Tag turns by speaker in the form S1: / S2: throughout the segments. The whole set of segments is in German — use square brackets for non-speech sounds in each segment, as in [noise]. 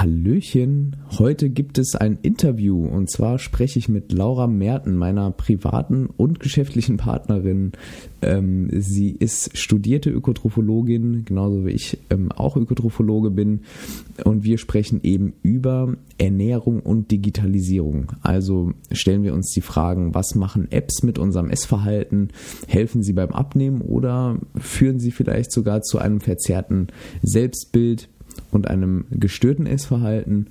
S1: Hallöchen, heute gibt es ein Interview und zwar spreche ich mit Laura Merten, meiner privaten und geschäftlichen Partnerin. Ähm, sie ist studierte Ökotrophologin, genauso wie ich ähm, auch Ökotrophologe bin und wir sprechen eben über Ernährung und Digitalisierung. Also stellen wir uns die Fragen, was machen Apps mit unserem Essverhalten? Helfen sie beim Abnehmen oder führen sie vielleicht sogar zu einem verzerrten Selbstbild? Und einem gestörten Essverhalten.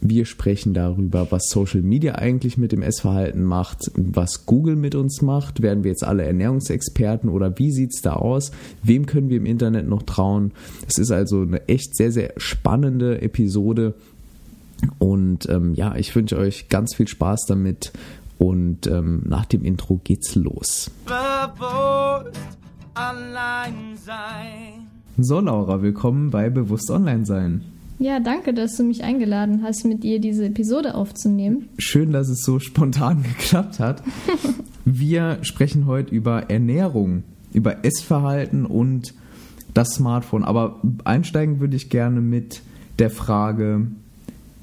S1: Wir sprechen darüber, was Social Media eigentlich mit dem Essverhalten macht, was Google mit uns macht. Werden wir jetzt alle Ernährungsexperten oder wie sieht es da aus? Wem können wir im Internet noch trauen? Es ist also eine echt sehr, sehr spannende Episode. Und ähm, ja, ich wünsche euch ganz viel Spaß damit. Und ähm, nach dem Intro geht's los. Bewusst allein sein. So, Laura, willkommen bei Bewusst Online Sein.
S2: Ja, danke, dass du mich eingeladen hast, mit dir diese Episode aufzunehmen.
S1: Schön, dass es so spontan [laughs] geklappt hat. Wir sprechen heute über Ernährung, über Essverhalten und das Smartphone. Aber einsteigen würde ich gerne mit der Frage,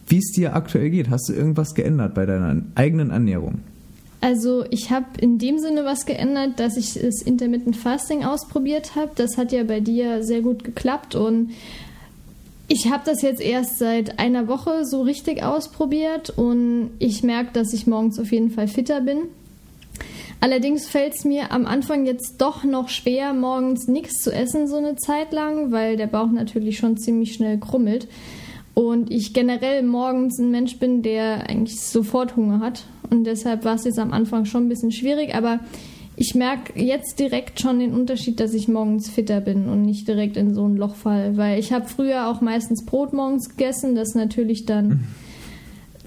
S1: wie es dir aktuell geht. Hast du irgendwas geändert bei deiner eigenen Ernährung?
S2: Also ich habe in dem Sinne was geändert, dass ich das Intermittent Fasting ausprobiert habe. Das hat ja bei dir sehr gut geklappt und ich habe das jetzt erst seit einer Woche so richtig ausprobiert und ich merke, dass ich morgens auf jeden Fall fitter bin. Allerdings fällt es mir am Anfang jetzt doch noch schwer, morgens nichts zu essen so eine Zeit lang, weil der Bauch natürlich schon ziemlich schnell krummelt. Und ich generell morgens ein Mensch bin, der eigentlich sofort Hunger hat. Und deshalb war es jetzt am Anfang schon ein bisschen schwierig, aber ich merke jetzt direkt schon den Unterschied, dass ich morgens fitter bin und nicht direkt in so ein Loch fall. Weil ich habe früher auch meistens Brot morgens gegessen, das natürlich dann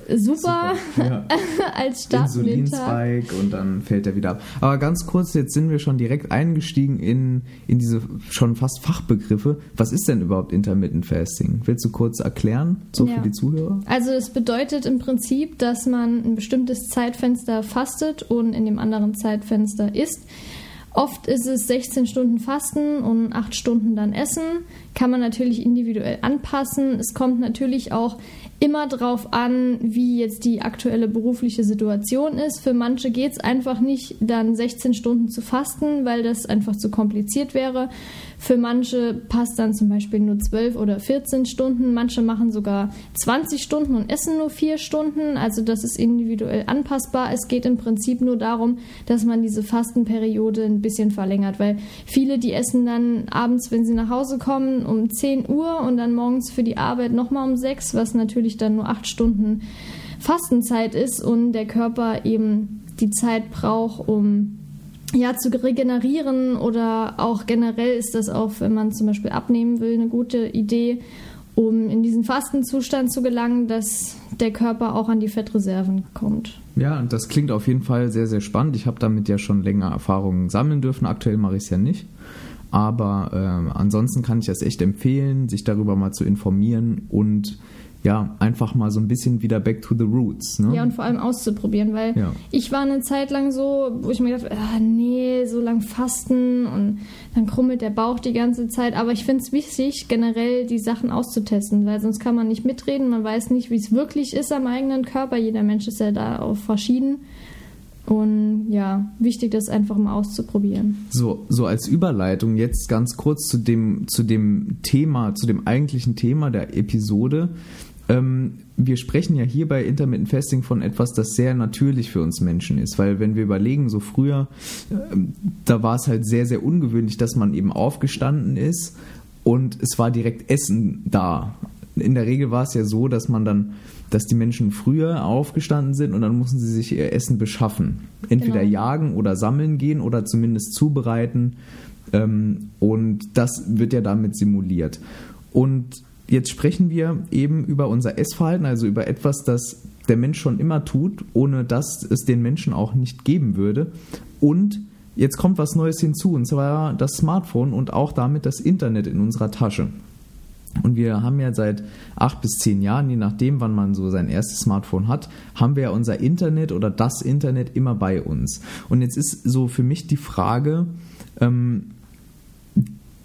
S2: super, super. [laughs] Ja. [laughs] als
S1: Insulinspike und dann fällt er wieder ab. Aber ganz kurz, jetzt sind wir schon direkt eingestiegen in, in diese schon fast Fachbegriffe. Was ist denn überhaupt Intermittent Fasting? Willst du kurz erklären, so ja. für die Zuhörer?
S2: Also es bedeutet im Prinzip, dass man ein bestimmtes Zeitfenster fastet und in dem anderen Zeitfenster isst. Oft ist es 16 Stunden Fasten und 8 Stunden dann Essen. Kann man natürlich individuell anpassen. Es kommt natürlich auch immer darauf an, wie jetzt die aktuelle berufliche Situation ist. Für manche geht es einfach nicht, dann 16 Stunden zu fasten, weil das einfach zu kompliziert wäre. Für manche passt dann zum Beispiel nur 12 oder 14 Stunden. Manche machen sogar 20 Stunden und essen nur 4 Stunden. Also das ist individuell anpassbar. Es geht im Prinzip nur darum, dass man diese Fastenperiode ein bisschen verlängert, weil viele, die essen dann abends, wenn sie nach Hause kommen, um 10 Uhr und dann morgens für die Arbeit nochmal um 6, was natürlich dann nur 8 Stunden Fastenzeit ist und der Körper eben die Zeit braucht, um ja, zu regenerieren oder auch generell ist das auch, wenn man zum Beispiel abnehmen will, eine gute Idee, um in diesen Fastenzustand zu gelangen, dass der Körper auch an die Fettreserven kommt.
S1: Ja, und das klingt auf jeden Fall sehr, sehr spannend. Ich habe damit ja schon länger Erfahrungen sammeln dürfen. Aktuell mache ich es ja nicht. Aber äh, ansonsten kann ich es echt empfehlen, sich darüber mal zu informieren und ja, einfach mal so ein bisschen wieder back to the roots. Ne?
S2: Ja, und vor allem auszuprobieren, weil ja. ich war eine Zeit lang so, wo ich mir gedacht ah, nee, so lang fasten und dann krummelt der Bauch die ganze Zeit. Aber ich finde es wichtig, generell die Sachen auszutesten, weil sonst kann man nicht mitreden, man weiß nicht, wie es wirklich ist am eigenen Körper. Jeder Mensch ist ja da auch verschieden. Und ja, wichtig, das einfach mal auszuprobieren.
S1: So, so als Überleitung jetzt ganz kurz zu dem, zu dem Thema, zu dem eigentlichen Thema der Episode. Ähm, wir sprechen ja hier bei Intermittent Fasting von etwas, das sehr natürlich für uns Menschen ist, weil wenn wir überlegen, so früher, äh, da war es halt sehr, sehr ungewöhnlich, dass man eben aufgestanden ist und es war direkt Essen da. In der Regel war es ja so, dass man dann, dass die Menschen früher aufgestanden sind und dann mussten sie sich ihr Essen beschaffen. Entweder genau. jagen oder sammeln gehen oder zumindest zubereiten. Ähm, und das wird ja damit simuliert. Und Jetzt sprechen wir eben über unser Essverhalten, also über etwas, das der Mensch schon immer tut, ohne dass es den Menschen auch nicht geben würde. Und jetzt kommt was Neues hinzu, und zwar das Smartphone und auch damit das Internet in unserer Tasche. Und wir haben ja seit acht bis zehn Jahren, je nachdem, wann man so sein erstes Smartphone hat, haben wir ja unser Internet oder das Internet immer bei uns. Und jetzt ist so für mich die Frage, ähm,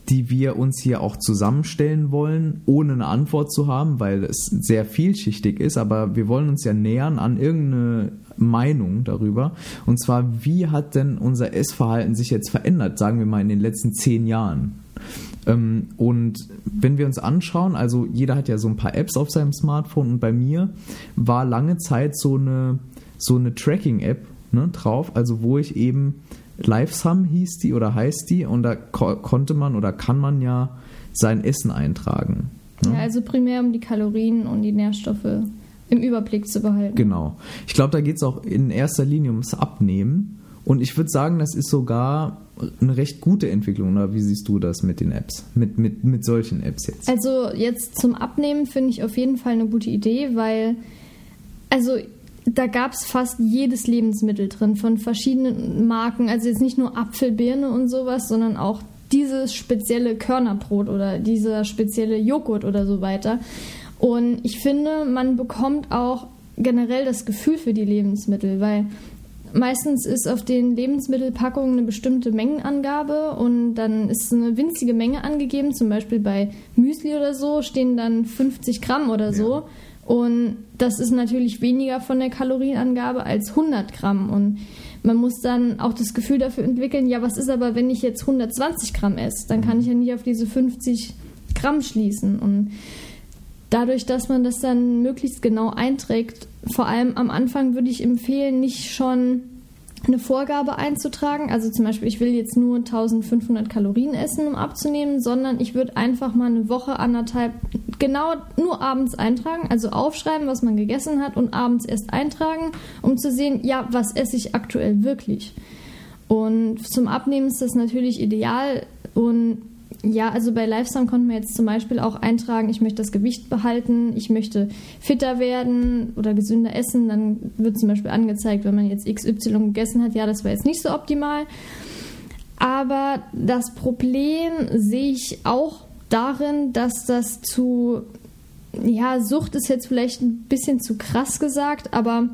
S1: die wir uns hier auch zusammenstellen wollen, ohne eine Antwort zu haben, weil es sehr vielschichtig ist, aber wir wollen uns ja nähern an irgendeine Meinung darüber. Und zwar, wie hat denn unser Essverhalten sich jetzt verändert, sagen wir mal in den letzten zehn Jahren? Ähm, und wenn wir uns anschauen, also jeder hat ja so ein paar Apps auf seinem Smartphone und bei mir war lange Zeit so eine, so eine Tracking-App ne, drauf, also wo ich eben Livesum hieß die oder heißt die und da ko konnte man oder kann man ja sein Essen eintragen.
S2: Ne? Ja, also primär um die Kalorien und die Nährstoffe im Überblick zu behalten.
S1: Genau. Ich glaube, da geht es auch in erster Linie ums Abnehmen. Und ich würde sagen, das ist sogar eine recht gute Entwicklung. Oder wie siehst du das mit den Apps? Mit, mit, mit solchen Apps jetzt?
S2: Also jetzt zum Abnehmen finde ich auf jeden Fall eine gute Idee, weil also da gab es fast jedes Lebensmittel drin von verschiedenen Marken. Also jetzt nicht nur Apfelbirne und sowas, sondern auch dieses spezielle Körnerbrot oder dieser spezielle Joghurt oder so weiter. Und ich finde, man bekommt auch generell das Gefühl für die Lebensmittel, weil meistens ist auf den Lebensmittelpackungen eine bestimmte Mengenangabe und dann ist eine winzige Menge angegeben, zum Beispiel bei Müsli oder so stehen dann 50 Gramm oder so. Ja. Und das ist natürlich weniger von der Kalorienangabe als 100 Gramm. Und man muss dann auch das Gefühl dafür entwickeln, ja, was ist aber, wenn ich jetzt 120 Gramm esse? Dann kann ich ja nicht auf diese 50 Gramm schließen. Und dadurch, dass man das dann möglichst genau einträgt, vor allem am Anfang würde ich empfehlen, nicht schon eine Vorgabe einzutragen. Also zum Beispiel, ich will jetzt nur 1500 Kalorien essen, um abzunehmen, sondern ich würde einfach mal eine Woche, anderthalb, genau nur abends eintragen. Also aufschreiben, was man gegessen hat und abends erst eintragen, um zu sehen, ja, was esse ich aktuell wirklich. Und zum Abnehmen ist das natürlich ideal und ja, also bei Lifestyle konnten wir jetzt zum Beispiel auch eintragen, ich möchte das Gewicht behalten, ich möchte fitter werden oder gesünder essen. Dann wird zum Beispiel angezeigt, wenn man jetzt XY gegessen hat, ja, das war jetzt nicht so optimal. Aber das Problem sehe ich auch darin, dass das zu, ja, Sucht ist jetzt vielleicht ein bisschen zu krass gesagt, aber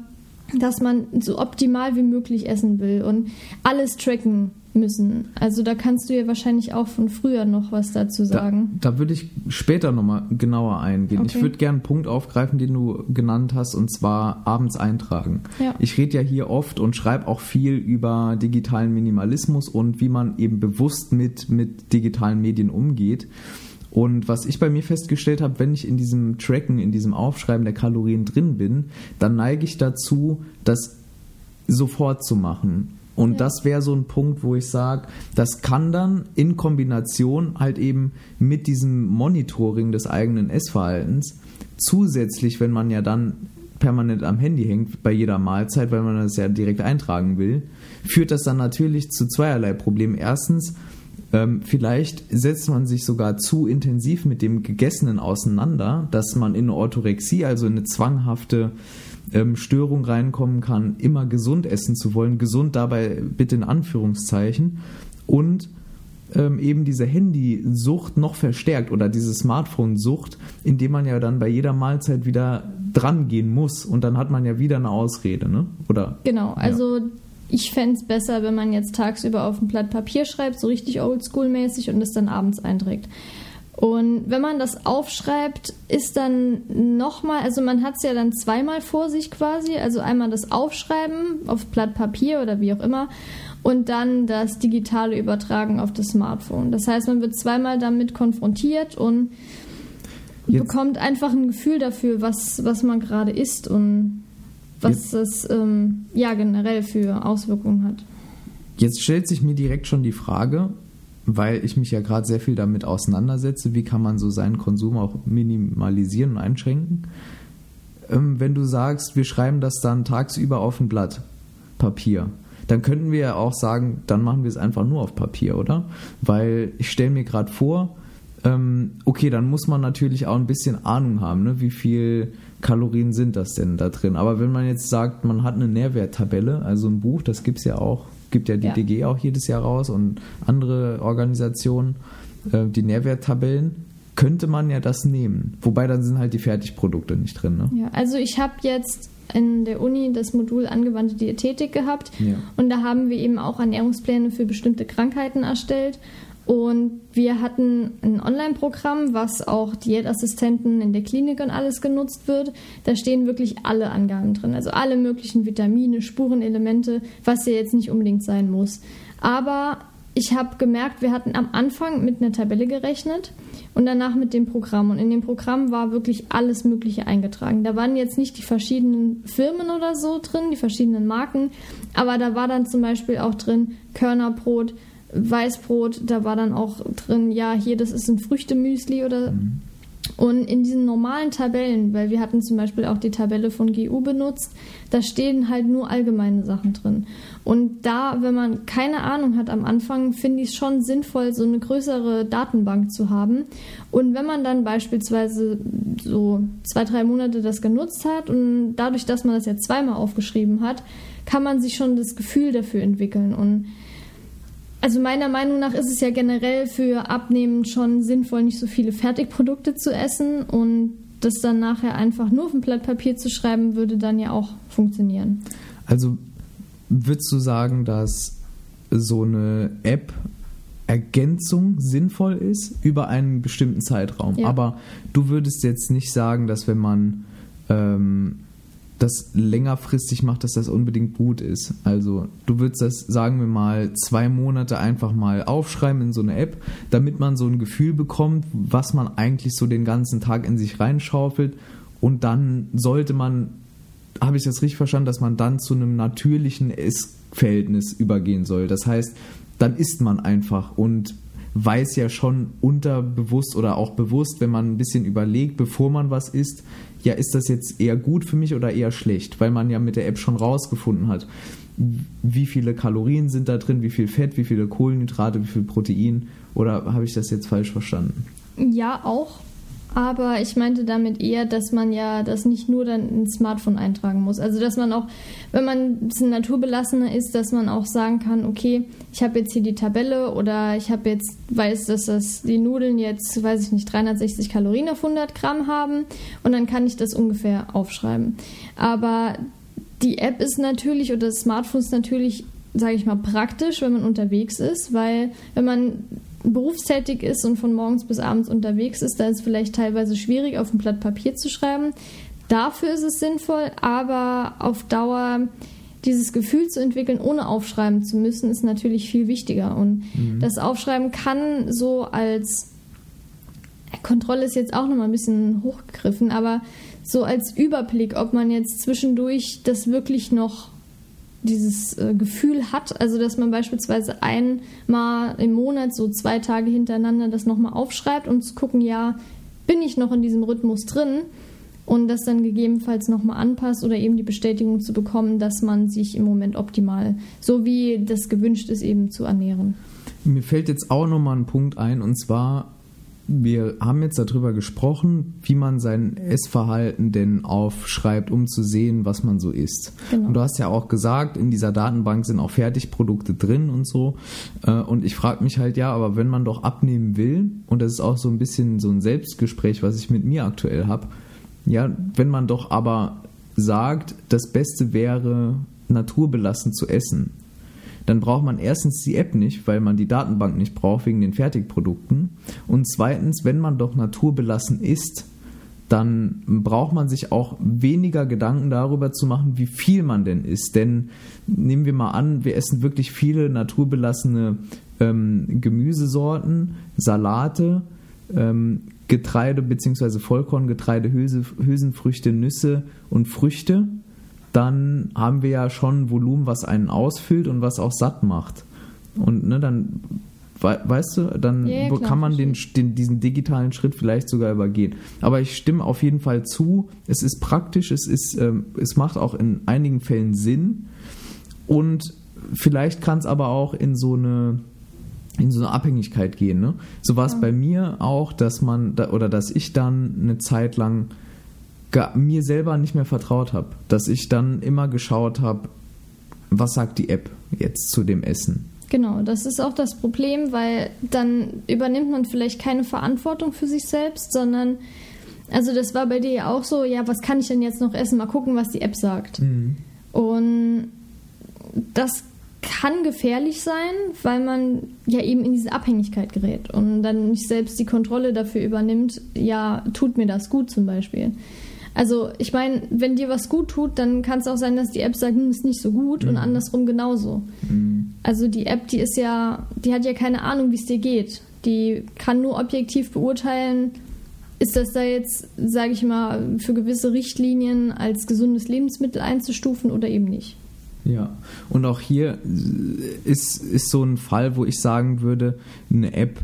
S2: dass man so optimal wie möglich essen will und alles tracken müssen. Also da kannst du ja wahrscheinlich auch von früher noch was dazu sagen.
S1: Da, da würde ich später nochmal genauer eingehen. Okay. Ich würde gerne einen Punkt aufgreifen, den du genannt hast, und zwar abends eintragen. Ja. Ich rede ja hier oft und schreibe auch viel über digitalen Minimalismus und wie man eben bewusst mit, mit digitalen Medien umgeht. Und was ich bei mir festgestellt habe, wenn ich in diesem Tracken, in diesem Aufschreiben der Kalorien drin bin, dann neige ich dazu, das sofort zu machen. Und ja. das wäre so ein Punkt, wo ich sage, das kann dann in Kombination halt eben mit diesem Monitoring des eigenen Essverhaltens zusätzlich, wenn man ja dann permanent am Handy hängt bei jeder Mahlzeit, weil man das ja direkt eintragen will, führt das dann natürlich zu zweierlei Problemen. Erstens, ähm, vielleicht setzt man sich sogar zu intensiv mit dem Gegessenen auseinander, dass man in eine Orthorexie, also in eine zwanghafte ähm, Störung reinkommen kann, immer gesund essen zu wollen. Gesund dabei bitte in Anführungszeichen. Und ähm, eben diese Handysucht noch verstärkt oder diese Smartphone-Sucht, indem man ja dann bei jeder Mahlzeit wieder dran gehen muss und dann hat man ja wieder eine Ausrede, ne? Oder?
S2: Genau, also ja. Ich fände es besser, wenn man jetzt tagsüber auf ein Blatt Papier schreibt, so richtig oldschool-mäßig und es dann abends einträgt. Und wenn man das aufschreibt, ist dann nochmal, also man hat es ja dann zweimal vor sich quasi, also einmal das Aufschreiben auf Blatt Papier oder wie auch immer und dann das digitale Übertragen auf das Smartphone. Das heißt, man wird zweimal damit konfrontiert und Jetzt. bekommt einfach ein Gefühl dafür, was, was man gerade isst und was das ähm, ja generell für Auswirkungen hat.
S1: Jetzt stellt sich mir direkt schon die Frage, weil ich mich ja gerade sehr viel damit auseinandersetze, wie kann man so seinen Konsum auch minimalisieren und einschränken. Ähm, wenn du sagst, wir schreiben das dann tagsüber auf ein Blatt Papier, dann könnten wir ja auch sagen, dann machen wir es einfach nur auf Papier, oder? Weil ich stelle mir gerade vor, ähm, okay, dann muss man natürlich auch ein bisschen Ahnung haben, ne? wie viel Kalorien sind das denn da drin. Aber wenn man jetzt sagt, man hat eine Nährwerttabelle, also ein Buch, das gibt es ja auch gibt ja die ja. DG auch jedes Jahr raus und andere Organisationen, äh, die Nährwerttabellen, könnte man ja das nehmen. Wobei dann sind halt die Fertigprodukte nicht drin. Ne?
S2: Ja, also ich habe jetzt in der Uni das Modul angewandte Diätetik gehabt ja. und da haben wir eben auch Ernährungspläne für bestimmte Krankheiten erstellt. Und wir hatten ein Online-Programm, was auch Diätassistenten in der Klinik und alles genutzt wird. Da stehen wirklich alle Angaben drin, also alle möglichen Vitamine, Spurenelemente, was ja jetzt nicht unbedingt sein muss. Aber ich habe gemerkt, wir hatten am Anfang mit einer Tabelle gerechnet und danach mit dem Programm. Und in dem Programm war wirklich alles Mögliche eingetragen. Da waren jetzt nicht die verschiedenen Firmen oder so drin, die verschiedenen Marken, aber da war dann zum Beispiel auch drin Körnerbrot, Weißbrot, da war dann auch drin, ja, hier, das ist ein Früchtemüsli oder. Mhm. Und in diesen normalen Tabellen, weil wir hatten zum Beispiel auch die Tabelle von GU benutzt, da stehen halt nur allgemeine Sachen drin. Und da, wenn man keine Ahnung hat am Anfang, finde ich es schon sinnvoll, so eine größere Datenbank zu haben. Und wenn man dann beispielsweise so zwei, drei Monate das genutzt hat und dadurch, dass man das ja zweimal aufgeschrieben hat, kann man sich schon das Gefühl dafür entwickeln. Und also meiner Meinung nach ist es ja generell für Abnehmen schon sinnvoll, nicht so viele Fertigprodukte zu essen und das dann nachher einfach nur auf ein Blatt Papier zu schreiben, würde dann ja auch funktionieren.
S1: Also würdest du sagen, dass so eine App Ergänzung sinnvoll ist über einen bestimmten Zeitraum. Ja. Aber du würdest jetzt nicht sagen, dass wenn man ähm, das längerfristig macht, dass das unbedingt gut ist. Also du würdest das, sagen wir mal, zwei Monate einfach mal aufschreiben in so eine App, damit man so ein Gefühl bekommt, was man eigentlich so den ganzen Tag in sich reinschaufelt. Und dann sollte man, habe ich das richtig verstanden, dass man dann zu einem natürlichen Essverhältnis übergehen soll. Das heißt, dann isst man einfach und weiß ja schon unterbewusst oder auch bewusst, wenn man ein bisschen überlegt, bevor man was isst, ja, ist das jetzt eher gut für mich oder eher schlecht? Weil man ja mit der App schon rausgefunden hat, wie viele Kalorien sind da drin, wie viel Fett, wie viele Kohlenhydrate, wie viel Protein. Oder habe ich das jetzt falsch verstanden?
S2: Ja, auch. Aber ich meinte damit eher, dass man ja das nicht nur dann ins Smartphone eintragen muss. Also dass man auch, wenn man ein bisschen naturbelassener ist, dass man auch sagen kann, okay, ich habe jetzt hier die Tabelle oder ich habe jetzt, weiß, dass das die Nudeln jetzt, weiß ich nicht, 360 Kalorien auf 100 Gramm haben und dann kann ich das ungefähr aufschreiben. Aber die App ist natürlich oder das Smartphone ist natürlich, sage ich mal, praktisch, wenn man unterwegs ist, weil wenn man berufstätig ist und von morgens bis abends unterwegs ist, da ist es vielleicht teilweise schwierig, auf ein Blatt Papier zu schreiben. Dafür ist es sinnvoll, aber auf Dauer dieses Gefühl zu entwickeln, ohne aufschreiben zu müssen, ist natürlich viel wichtiger. Und mhm. das Aufschreiben kann so als Kontrolle ist jetzt auch nochmal ein bisschen hochgegriffen, aber so als Überblick, ob man jetzt zwischendurch das wirklich noch dieses äh, Gefühl hat, also dass man beispielsweise einmal im Monat so zwei Tage hintereinander das nochmal aufschreibt und zu gucken, ja, bin ich noch in diesem Rhythmus drin und das dann gegebenenfalls nochmal anpasst oder eben die Bestätigung zu bekommen, dass man sich im Moment optimal, so wie das gewünscht ist, eben zu ernähren.
S1: Mir fällt jetzt auch nochmal ein Punkt ein und zwar wir haben jetzt darüber gesprochen, wie man sein Essverhalten denn aufschreibt, um zu sehen, was man so isst. Genau. Und du hast ja auch gesagt, in dieser Datenbank sind auch Fertigprodukte drin und so. Äh, und ich frage mich halt, ja, aber wenn man doch abnehmen will, und das ist auch so ein bisschen so ein Selbstgespräch, was ich mit mir aktuell habe, ja, wenn man doch aber sagt, das Beste wäre, naturbelassen zu essen, dann braucht man erstens die App nicht, weil man die Datenbank nicht braucht wegen den Fertigprodukten. Und zweitens, wenn man doch naturbelassen isst, dann braucht man sich auch weniger Gedanken darüber zu machen, wie viel man denn isst. Denn nehmen wir mal an, wir essen wirklich viele naturbelassene ähm, Gemüsesorten, Salate, ähm, Getreide bzw. Vollkorngetreide, Hülsenfrüchte, Nüsse und Früchte dann haben wir ja schon ein Volumen, was einen ausfüllt und was auch satt macht. Und ne, dann, weißt du, dann ja, klar, kann man den, den, diesen digitalen Schritt vielleicht sogar übergehen. Aber ich stimme auf jeden Fall zu, es ist praktisch, es, ist, ähm, es macht auch in einigen Fällen Sinn und vielleicht kann es aber auch in so eine in so eine Abhängigkeit gehen. Ne? So war es ja. bei mir auch, dass man oder dass ich dann eine Zeit lang mir selber nicht mehr vertraut habe. Dass ich dann immer geschaut habe, was sagt die App jetzt zu dem Essen.
S2: Genau, das ist auch das Problem, weil dann übernimmt man vielleicht keine Verantwortung für sich selbst, sondern, also das war bei dir ja auch so, ja, was kann ich denn jetzt noch essen? Mal gucken, was die App sagt. Mhm. Und das kann gefährlich sein, weil man ja eben in diese Abhängigkeit gerät und dann nicht selbst die Kontrolle dafür übernimmt, ja, tut mir das gut zum Beispiel. Also ich meine, wenn dir was gut tut, dann kann es auch sein, dass die App sagt, hm, ist nicht so gut mhm. und andersrum genauso. Mhm. Also die App, die ist ja, die hat ja keine Ahnung, wie es dir geht. Die kann nur objektiv beurteilen, ist das da jetzt, sage ich mal, für gewisse Richtlinien als gesundes Lebensmittel einzustufen oder eben nicht?
S1: Ja, und auch hier ist, ist so ein Fall, wo ich sagen würde, eine App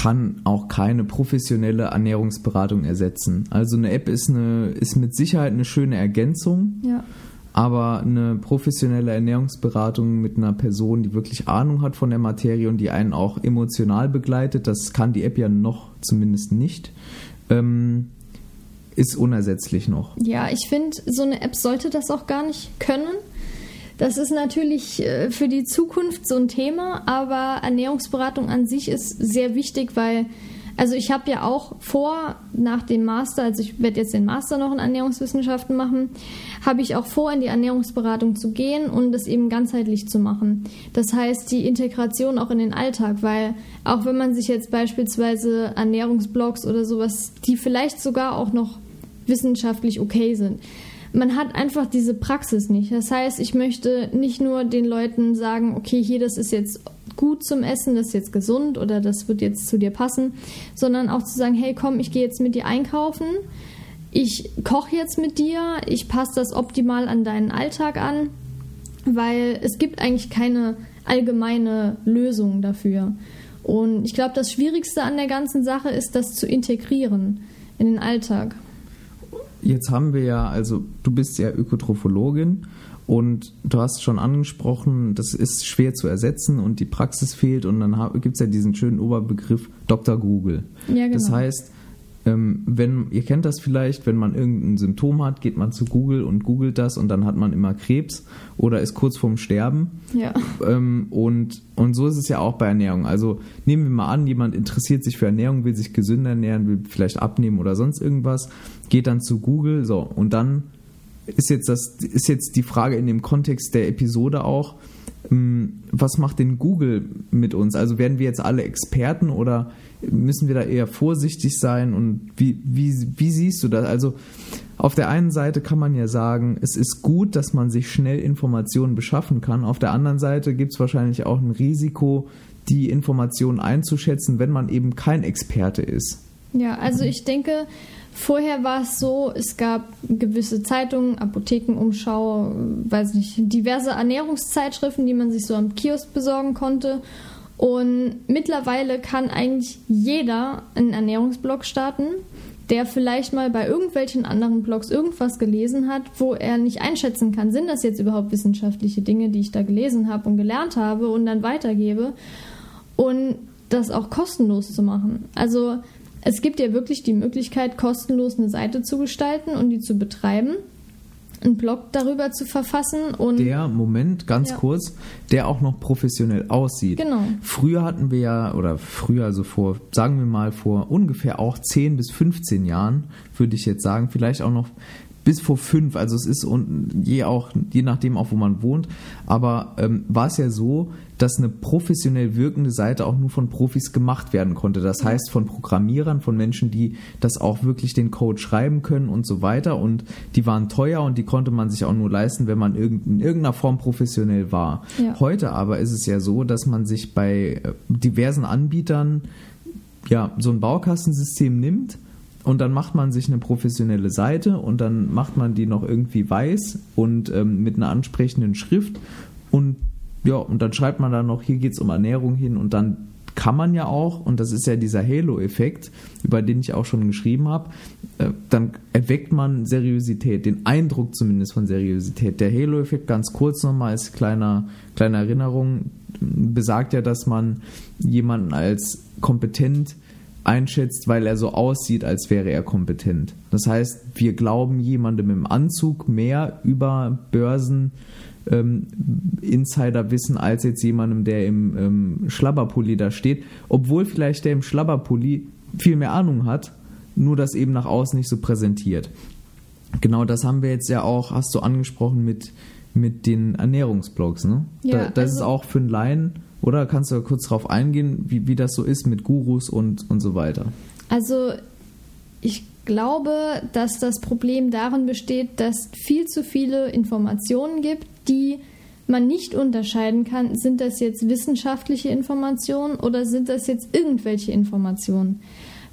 S1: kann auch keine professionelle Ernährungsberatung ersetzen. Also eine App ist, eine, ist mit Sicherheit eine schöne Ergänzung. Ja. Aber eine professionelle Ernährungsberatung mit einer Person, die wirklich Ahnung hat von der Materie und die einen auch emotional begleitet, das kann die App ja noch zumindest nicht, ähm, ist unersetzlich noch.
S2: Ja, ich finde, so eine App sollte das auch gar nicht können. Das ist natürlich äh, für die Zukunft so ein Thema, aber Ernährungsberatung an sich ist sehr wichtig, weil also ich habe ja auch vor, nach dem Master, also ich werde jetzt den Master noch in Ernährungswissenschaften machen, habe ich auch vor, in die Ernährungsberatung zu gehen und das eben ganzheitlich zu machen. Das heißt, die Integration auch in den Alltag, weil auch wenn man sich jetzt beispielsweise Ernährungsblogs oder sowas, die vielleicht sogar auch noch wissenschaftlich okay sind, man hat einfach diese Praxis nicht. Das heißt, ich möchte nicht nur den Leuten sagen, okay, hier, das ist jetzt gut zum Essen, das ist jetzt gesund oder das wird jetzt zu dir passen, sondern auch zu sagen, hey, komm, ich gehe jetzt mit dir einkaufen, ich koche jetzt mit dir, ich passe das optimal an deinen Alltag an, weil es gibt eigentlich keine allgemeine Lösung dafür. Und ich glaube, das Schwierigste an der ganzen Sache ist, das zu integrieren in den Alltag.
S1: Jetzt haben wir ja, also du bist ja Ökotrophologin und du hast schon angesprochen, das ist schwer zu ersetzen und die Praxis fehlt und dann gibt es ja diesen schönen Oberbegriff Dr. Google. Ja, genau. Das heißt, ähm, wenn, ihr kennt das vielleicht, wenn man irgendein Symptom hat, geht man zu Google und googelt das und dann hat man immer Krebs oder ist kurz vorm Sterben. Ja. Ähm, und, und so ist es ja auch bei Ernährung. Also nehmen wir mal an, jemand interessiert sich für Ernährung, will sich gesünder ernähren, will vielleicht abnehmen oder sonst irgendwas, geht dann zu Google, so, und dann ist jetzt das, ist jetzt die Frage in dem Kontext der Episode auch, ähm, was macht denn Google mit uns? Also werden wir jetzt alle Experten oder müssen wir da eher vorsichtig sein? Und wie, wie, wie siehst du das? Also auf der einen Seite kann man ja sagen, es ist gut, dass man sich schnell Informationen beschaffen kann. Auf der anderen Seite gibt es wahrscheinlich auch ein Risiko, die Informationen einzuschätzen, wenn man eben kein Experte ist.
S2: Ja, also ich denke, Vorher war es so, es gab gewisse Zeitungen, Apothekenumschau, weiß nicht, diverse Ernährungszeitschriften, die man sich so am Kiosk besorgen konnte. Und mittlerweile kann eigentlich jeder einen Ernährungsblog starten, der vielleicht mal bei irgendwelchen anderen Blogs irgendwas gelesen hat, wo er nicht einschätzen kann, sind das jetzt überhaupt wissenschaftliche Dinge, die ich da gelesen habe und gelernt habe und dann weitergebe. Und das auch kostenlos zu machen. Also es gibt ja wirklich die Möglichkeit, kostenlos eine Seite zu gestalten und die zu betreiben einen Blog darüber zu verfassen und
S1: der Moment ganz ja. kurz, der auch noch professionell aussieht. Genau. Früher hatten wir ja oder früher also vor sagen wir mal vor ungefähr auch 10 bis 15 Jahren, würde ich jetzt sagen, vielleicht auch noch bis vor fünf, also es ist je auch, je nachdem auch, wo man wohnt, aber ähm, war es ja so, dass eine professionell wirkende Seite auch nur von Profis gemacht werden konnte. Das heißt von Programmierern, von Menschen, die das auch wirklich den Code schreiben können und so weiter. Und die waren teuer und die konnte man sich auch nur leisten, wenn man in irgendeiner Form professionell war. Ja. Heute aber ist es ja so, dass man sich bei äh, diversen Anbietern ja so ein Baukastensystem nimmt und dann macht man sich eine professionelle Seite und dann macht man die noch irgendwie weiß und ähm, mit einer ansprechenden Schrift und ja, und dann schreibt man da noch, hier geht es um Ernährung hin und dann kann man ja auch, und das ist ja dieser Halo-Effekt, über den ich auch schon geschrieben habe, äh, dann erweckt man Seriosität, den Eindruck zumindest von Seriosität. Der Halo-Effekt, ganz kurz nochmal als kleiner, kleine Erinnerung, besagt ja, dass man jemanden als kompetent einschätzt, weil er so aussieht, als wäre er kompetent. Das heißt, wir glauben jemandem im Anzug mehr über Börsen ähm, wissen als jetzt jemandem, der im ähm, Schlabberpulli da steht, obwohl vielleicht der im Schlabberpulli viel mehr Ahnung hat, nur das eben nach außen nicht so präsentiert. Genau das haben wir jetzt ja auch, hast du angesprochen, mit mit den Ernährungsblogs. Ne?
S2: Ja,
S1: da, das
S2: also-
S1: ist auch für einen Laien, oder kannst du kurz darauf eingehen, wie, wie das so ist mit Gurus und, und so weiter?
S2: Also ich glaube, dass das Problem darin besteht, dass viel zu viele Informationen gibt, die man nicht unterscheiden kann, sind das jetzt wissenschaftliche Informationen oder sind das jetzt irgendwelche Informationen.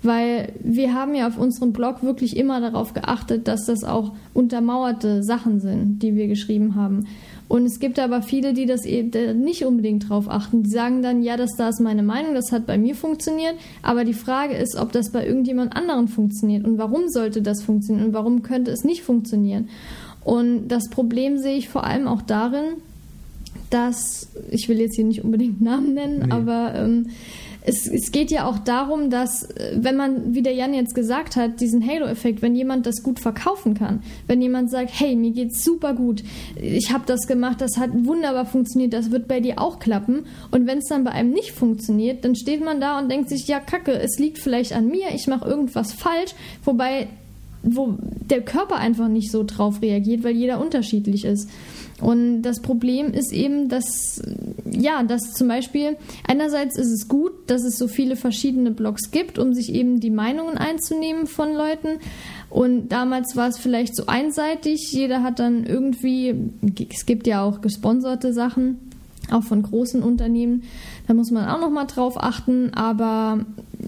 S2: Weil wir haben ja auf unserem Blog wirklich immer darauf geachtet, dass das auch untermauerte Sachen sind, die wir geschrieben haben. Und es gibt aber viele, die das eben nicht unbedingt drauf achten. Die sagen dann, ja, das da ist meine Meinung, das hat bei mir funktioniert. Aber die Frage ist, ob das bei irgendjemand anderen funktioniert und warum sollte das funktionieren und warum könnte es nicht funktionieren. Und das Problem sehe ich vor allem auch darin, dass, ich will jetzt hier nicht unbedingt Namen nennen,
S1: Nee.
S2: aber ähm, es, es geht ja auch darum, dass, äh, wenn man, wie der Jan jetzt gesagt hat, diesen Halo-Effekt, wenn jemand das gut verkaufen kann, wenn jemand sagt, hey, mir geht's super gut, ich habe das gemacht, das hat wunderbar funktioniert, das wird bei dir auch klappen. Und wenn es dann bei einem nicht funktioniert, dann steht man da und denkt sich, ja, kacke, es liegt vielleicht an mir, ich mache irgendwas falsch, wobei wo der Körper einfach nicht so drauf reagiert, weil jeder unterschiedlich ist. Und das Problem ist eben, dass, ja, dass zum Beispiel, einerseits ist es gut, dass es so viele verschiedene Blogs gibt, um sich eben die Meinungen einzunehmen von Leuten. Und damals war es vielleicht so einseitig, jeder hat dann irgendwie, es gibt ja auch gesponserte Sachen, auch von großen Unternehmen. Da muss man auch noch mal drauf achten, aber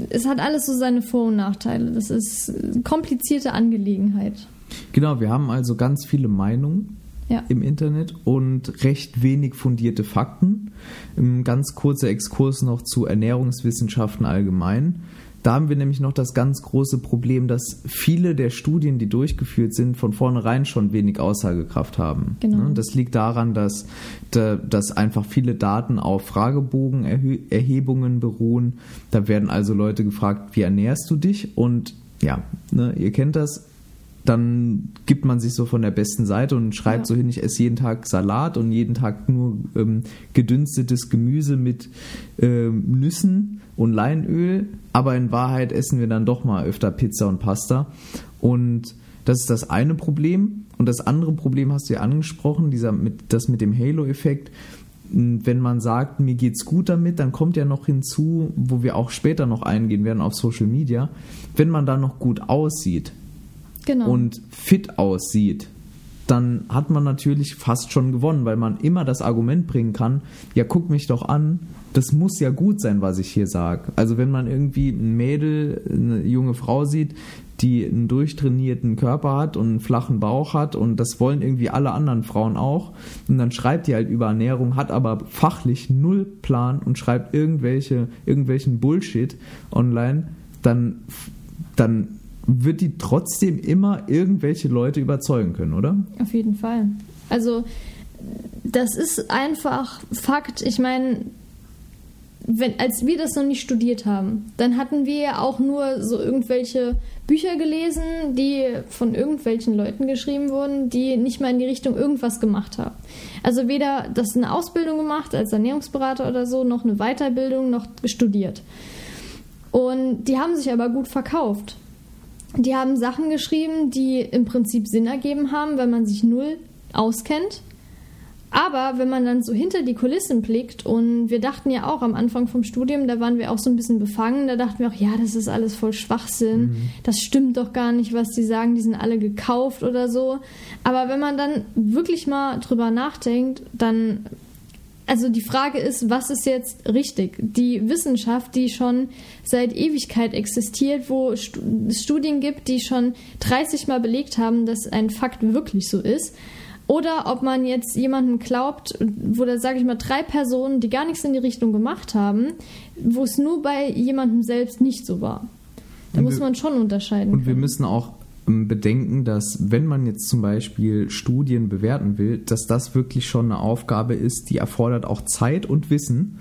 S2: es hat alles so seine Vor- und Nachteile. Das ist eine komplizierte Angelegenheit.
S1: Genau, wir haben also ganz viele Meinungen
S2: Ja.
S1: im Internet und recht wenig fundierte Fakten. Ein ganz kurzer Exkurs noch zu Ernährungswissenschaften allgemein. Da haben wir nämlich noch das ganz große Problem, dass viele der Studien, die durchgeführt sind, von vornherein schon wenig Aussagekraft haben.
S2: Genau.
S1: Ne? Das liegt daran, dass, da- dass einfach viele Daten auf Fragebogenerhebungen beruhen. Da werden also Leute gefragt, wie ernährst du dich? Und ja, ne, ihr kennt das, dann gibt man sich so von der besten Seite und schreibt
S2: Ja.
S1: so hin, ich esse jeden Tag Salat und jeden Tag nur ähm, gedünstetes Gemüse mit ähm, Nüssen und Leinöl, aber in Wahrheit essen wir dann doch mal öfter Pizza und Pasta. Und das ist das eine Problem. Und das andere Problem hast du ja angesprochen, dieser mit, das mit dem Halo-Effekt. Wenn man sagt, mir geht's gut damit, dann kommt ja noch hinzu, wo wir auch später noch eingehen werden auf Social Media, wenn man da noch gut aussieht,
S2: Genau.
S1: und fit aussieht, dann hat man natürlich fast schon gewonnen, weil man immer das Argument bringen kann, ja, guck mich doch an, das muss ja gut sein, was ich hier sage. Also wenn man irgendwie ein Mädel, eine junge Frau sieht, die einen durchtrainierten Körper hat und einen flachen Bauch hat und das wollen irgendwie alle anderen Frauen auch und dann schreibt die halt über Ernährung, hat aber fachlich null Plan und schreibt irgendwelche, irgendwelchen Bullshit online, dann, dann wird die trotzdem immer irgendwelche Leute überzeugen können, oder?
S2: Auf jeden Fall. Also, das ist einfach Fakt. Ich meine, wenn, als wir das noch nicht studiert haben, dann hatten wir ja auch nur so irgendwelche Bücher gelesen, die von irgendwelchen Leuten geschrieben wurden, die nicht mal in die Richtung irgendwas gemacht haben. Also weder das eine Ausbildung gemacht als Ernährungsberater oder so, noch eine Weiterbildung, noch studiert. Und die haben sich aber gut verkauft. Die haben Sachen geschrieben, die im Prinzip Sinn ergeben haben, wenn man sich null auskennt. Aber wenn man dann so hinter die Kulissen blickt und wir dachten ja auch am Anfang vom Studium, da waren wir auch so ein bisschen befangen, da dachten wir auch, ja, das ist alles voll Schwachsinn, das stimmt doch gar nicht, was die sagen, die sind alle gekauft oder so. Aber wenn man dann wirklich mal drüber nachdenkt, dann also die Frage ist, was ist jetzt richtig? Die Wissenschaft, die schon seit Ewigkeit existiert, wo es Studien gibt, die schon 30 Mal belegt haben, dass ein Fakt wirklich so ist. Oder ob man jetzt jemanden glaubt, wo da sage ich mal drei Personen, die gar nichts in die Richtung gemacht haben, wo es nur bei jemandem selbst nicht so war. Da
S1: Und
S2: muss
S1: wir-
S2: man schon unterscheiden.
S1: Und wir
S2: können.
S1: müssen auch bedenken, dass wenn man jetzt zum Beispiel Studien bewerten will, dass das wirklich schon eine Aufgabe ist, die erfordert auch Zeit und Wissen.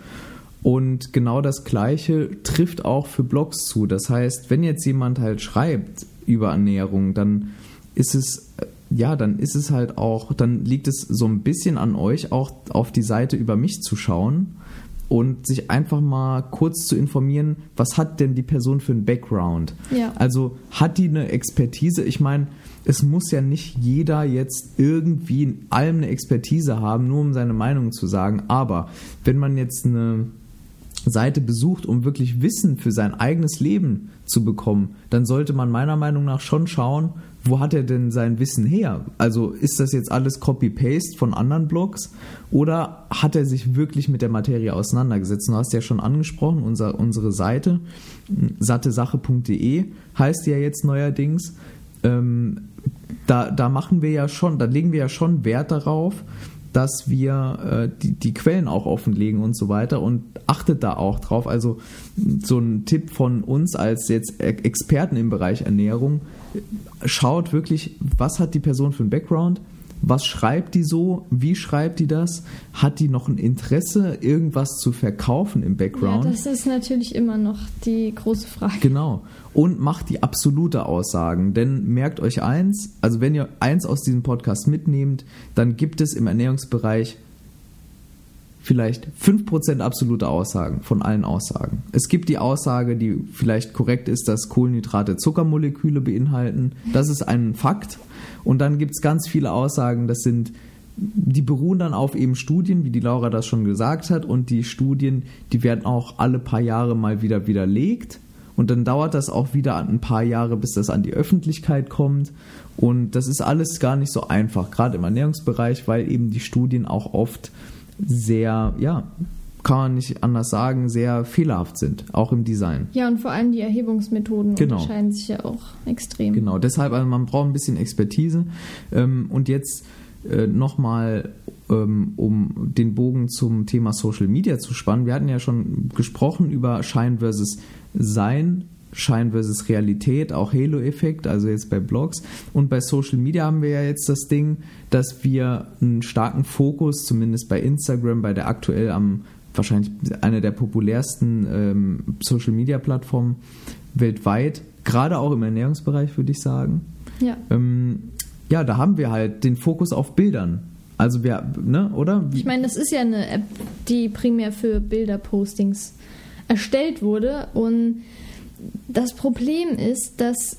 S1: Und genau das Gleiche trifft auch für Blogs zu. Das heißt, wenn jetzt jemand halt schreibt über Ernährung, dann ist es, äh, ja, dann ist es halt auch, dann liegt es so ein bisschen an euch, auch auf die Seite über mich zu schauen. Und sich einfach mal kurz zu informieren, was hat denn die Person für einen Background?
S2: Ja.
S1: Also hat die eine Expertise? Ich meine, es muss ja nicht jeder jetzt irgendwie in allem eine Expertise haben, nur um seine Meinung zu sagen. Aber wenn man jetzt eine Seite besucht, um wirklich Wissen für sein eigenes Leben zu bekommen, dann sollte man meiner Meinung nach schon schauen, wo hat er denn sein Wissen her? Also ist das jetzt alles Copy-Paste von anderen Blogs oder hat er sich wirklich mit der Materie auseinandergesetzt? Du hast ja schon angesprochen, unser, unsere Seite sattesache.de heißt ja jetzt neuerdings. Ähm, da, da machen wir ja schon, da legen wir ja schon Wert darauf, dass wir äh, die, die Quellen auch offenlegen und so weiter und achtet da auch drauf. Also so ein Tipp von uns als jetzt Experten im Bereich Ernährung, schaut wirklich, was hat die Person für einen Background, was schreibt die so? Wie schreibt die das? Hat die noch ein Interesse, irgendwas zu verkaufen im Background?
S2: Ja, das ist natürlich immer noch die große Frage.
S1: Genau. Und macht die absolute Aussagen. Denn merkt euch eins, also wenn ihr eins aus diesem Podcast mitnehmt, dann gibt es im Ernährungsbereich vielleicht 5% absolute Aussagen von allen Aussagen. Es gibt die Aussage, die vielleicht korrekt ist, dass Kohlenhydrate Zuckermoleküle beinhalten. Das ist ein Fakt. Und dann gibt es ganz viele Aussagen, das sind, die beruhen dann auf eben Studien, wie die Laura das schon gesagt hat. Und die Studien, die werden auch alle paar Jahre mal wieder widerlegt. Und dann dauert das auch wieder ein paar Jahre, bis das an die Öffentlichkeit kommt. Und das ist alles gar nicht so einfach, gerade im Ernährungsbereich, weil eben die Studien auch oft sehr, ja, kann man nicht anders sagen, sehr fehlerhaft sind, auch im Design.
S2: Ja, und vor allem die Erhebungsmethoden genau. unterscheiden sich ja auch extrem.
S1: Genau, deshalb, also man braucht ein bisschen Expertise. Ähm, und jetzt äh, nochmal, ähm, um den Bogen zum Thema Social Media zu spannen. Wir hatten ja schon gesprochen über Schein versus Sein Schein versus Realität, auch Halo-Effekt, also jetzt bei Blogs. Und bei Social Media haben wir ja jetzt das Ding, dass wir einen starken Fokus, zumindest bei Instagram, bei der aktuell am wahrscheinlich einer der populärsten ähm, Social Media Plattformen weltweit, gerade auch im Ernährungsbereich, würde ich sagen.
S2: Ja.
S1: Ähm, ja, da haben wir halt den Fokus auf Bildern. Also wir, ne, oder?
S2: Wie? Ich meine, das ist ja eine App, die primär für Bilderpostings erstellt wurde und das Problem ist, dass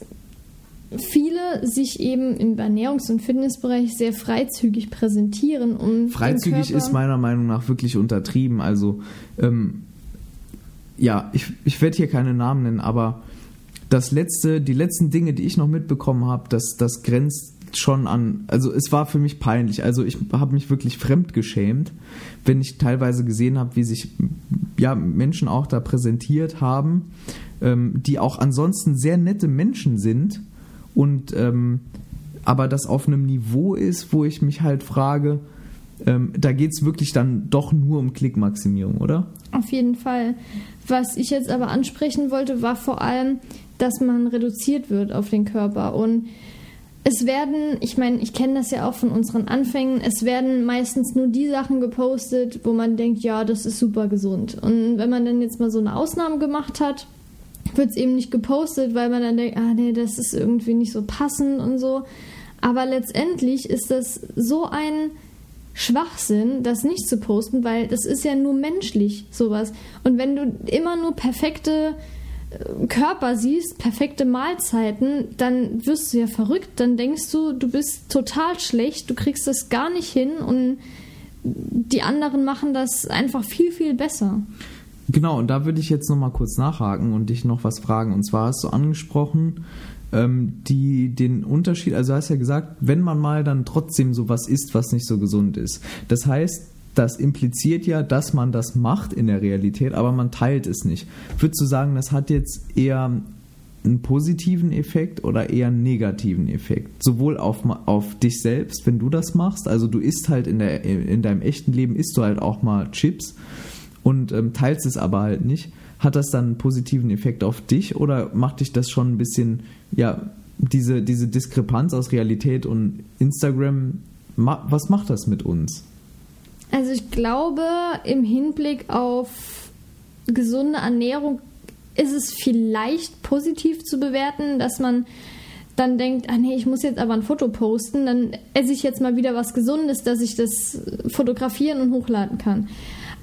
S2: viele sich eben im Ernährungs- und Fitnessbereich sehr freizügig präsentieren. Um
S1: freizügig ist meiner Meinung nach wirklich untertrieben. Also ähm, ja, ich, ich werde hier keine Namen nennen, aber das letzte, die letzten Dinge, die ich noch mitbekommen habe, das, das grenzt schon an, also es war für mich peinlich. Also ich habe mich wirklich fremd geschämt, wenn ich teilweise gesehen habe, wie sich ja Menschen auch da präsentiert haben ähm, die auch ansonsten sehr nette Menschen sind und ähm, aber das auf einem Niveau ist, wo ich mich halt frage, ähm, da geht es wirklich dann doch nur um Klickmaximierung, oder?
S2: Auf jeden Fall. Was ich jetzt aber ansprechen wollte, war vor allem, dass man reduziert wird auf den Körper und es werden, ich meine, ich kenne das ja auch von unseren Anfängen, es werden meistens nur die Sachen gepostet, wo man denkt, ja, das ist super gesund. Und wenn man dann jetzt mal so eine Ausnahme gemacht hat, wird es eben nicht gepostet, weil man dann denkt, ah nee, das ist irgendwie nicht so passend und so. Aber letztendlich ist das so ein Schwachsinn, das nicht zu posten, weil das ist ja nur menschlich, sowas. Und wenn du immer nur perfekte äh, Körper siehst, perfekte Mahlzeiten, dann wirst du ja verrückt. Dann denkst du, du bist total schlecht, du kriegst das gar nicht hin und die anderen machen das einfach viel, viel besser.
S1: Genau, und da würde ich jetzt nochmal kurz nachhaken und dich noch was fragen. Und zwar hast du angesprochen, ähm, die, den Unterschied, also hast ja gesagt, wenn man mal dann trotzdem sowas isst, was nicht so gesund ist. Das heißt, das impliziert ja, dass man das macht in der Realität, aber man teilt es nicht. Würdest du sagen, das hat jetzt eher einen positiven Effekt oder eher einen negativen Effekt? Sowohl auf, auf dich selbst, wenn du das machst, also du isst halt in, der, in deinem echten Leben, isst du halt auch mal Chips und ähm, teilst es aber halt nicht, hat das dann einen positiven Effekt auf dich oder macht dich das schon ein bisschen, ja, diese, diese Diskrepanz aus Realität und Instagram, ma was macht das mit uns?
S2: Also ich glaube, im Hinblick auf gesunde Ernährung ist es vielleicht positiv zu bewerten, dass man dann denkt, ah nee, ich muss jetzt aber ein Foto posten, dann esse ich jetzt mal wieder was Gesundes, dass ich das fotografieren und hochladen kann.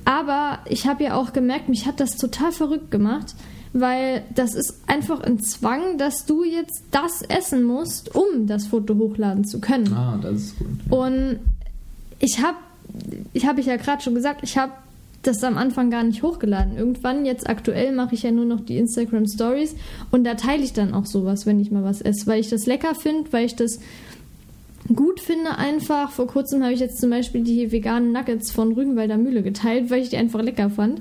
S2: Aber ich habe ja auch gemerkt, mich hat das total verrückt gemacht, weil das ist einfach ein Zwang, dass du jetzt das essen musst, um das Foto hochladen zu können.
S1: Ah, das ist gut.
S2: Ja. Und ich habe, ich habe ich ja gerade schon gesagt, ich habe das am Anfang gar nicht hochgeladen. Irgendwann, jetzt aktuell, mache ich ja nur noch die Instagram Stories und da teile ich dann auch sowas, wenn ich mal was esse, weil ich das lecker finde, weil ich das gut finde einfach. Vor kurzem habe ich jetzt zum Beispiel die veganen Nuggets von Rügenwalder Mühle geteilt, weil ich die einfach lecker fand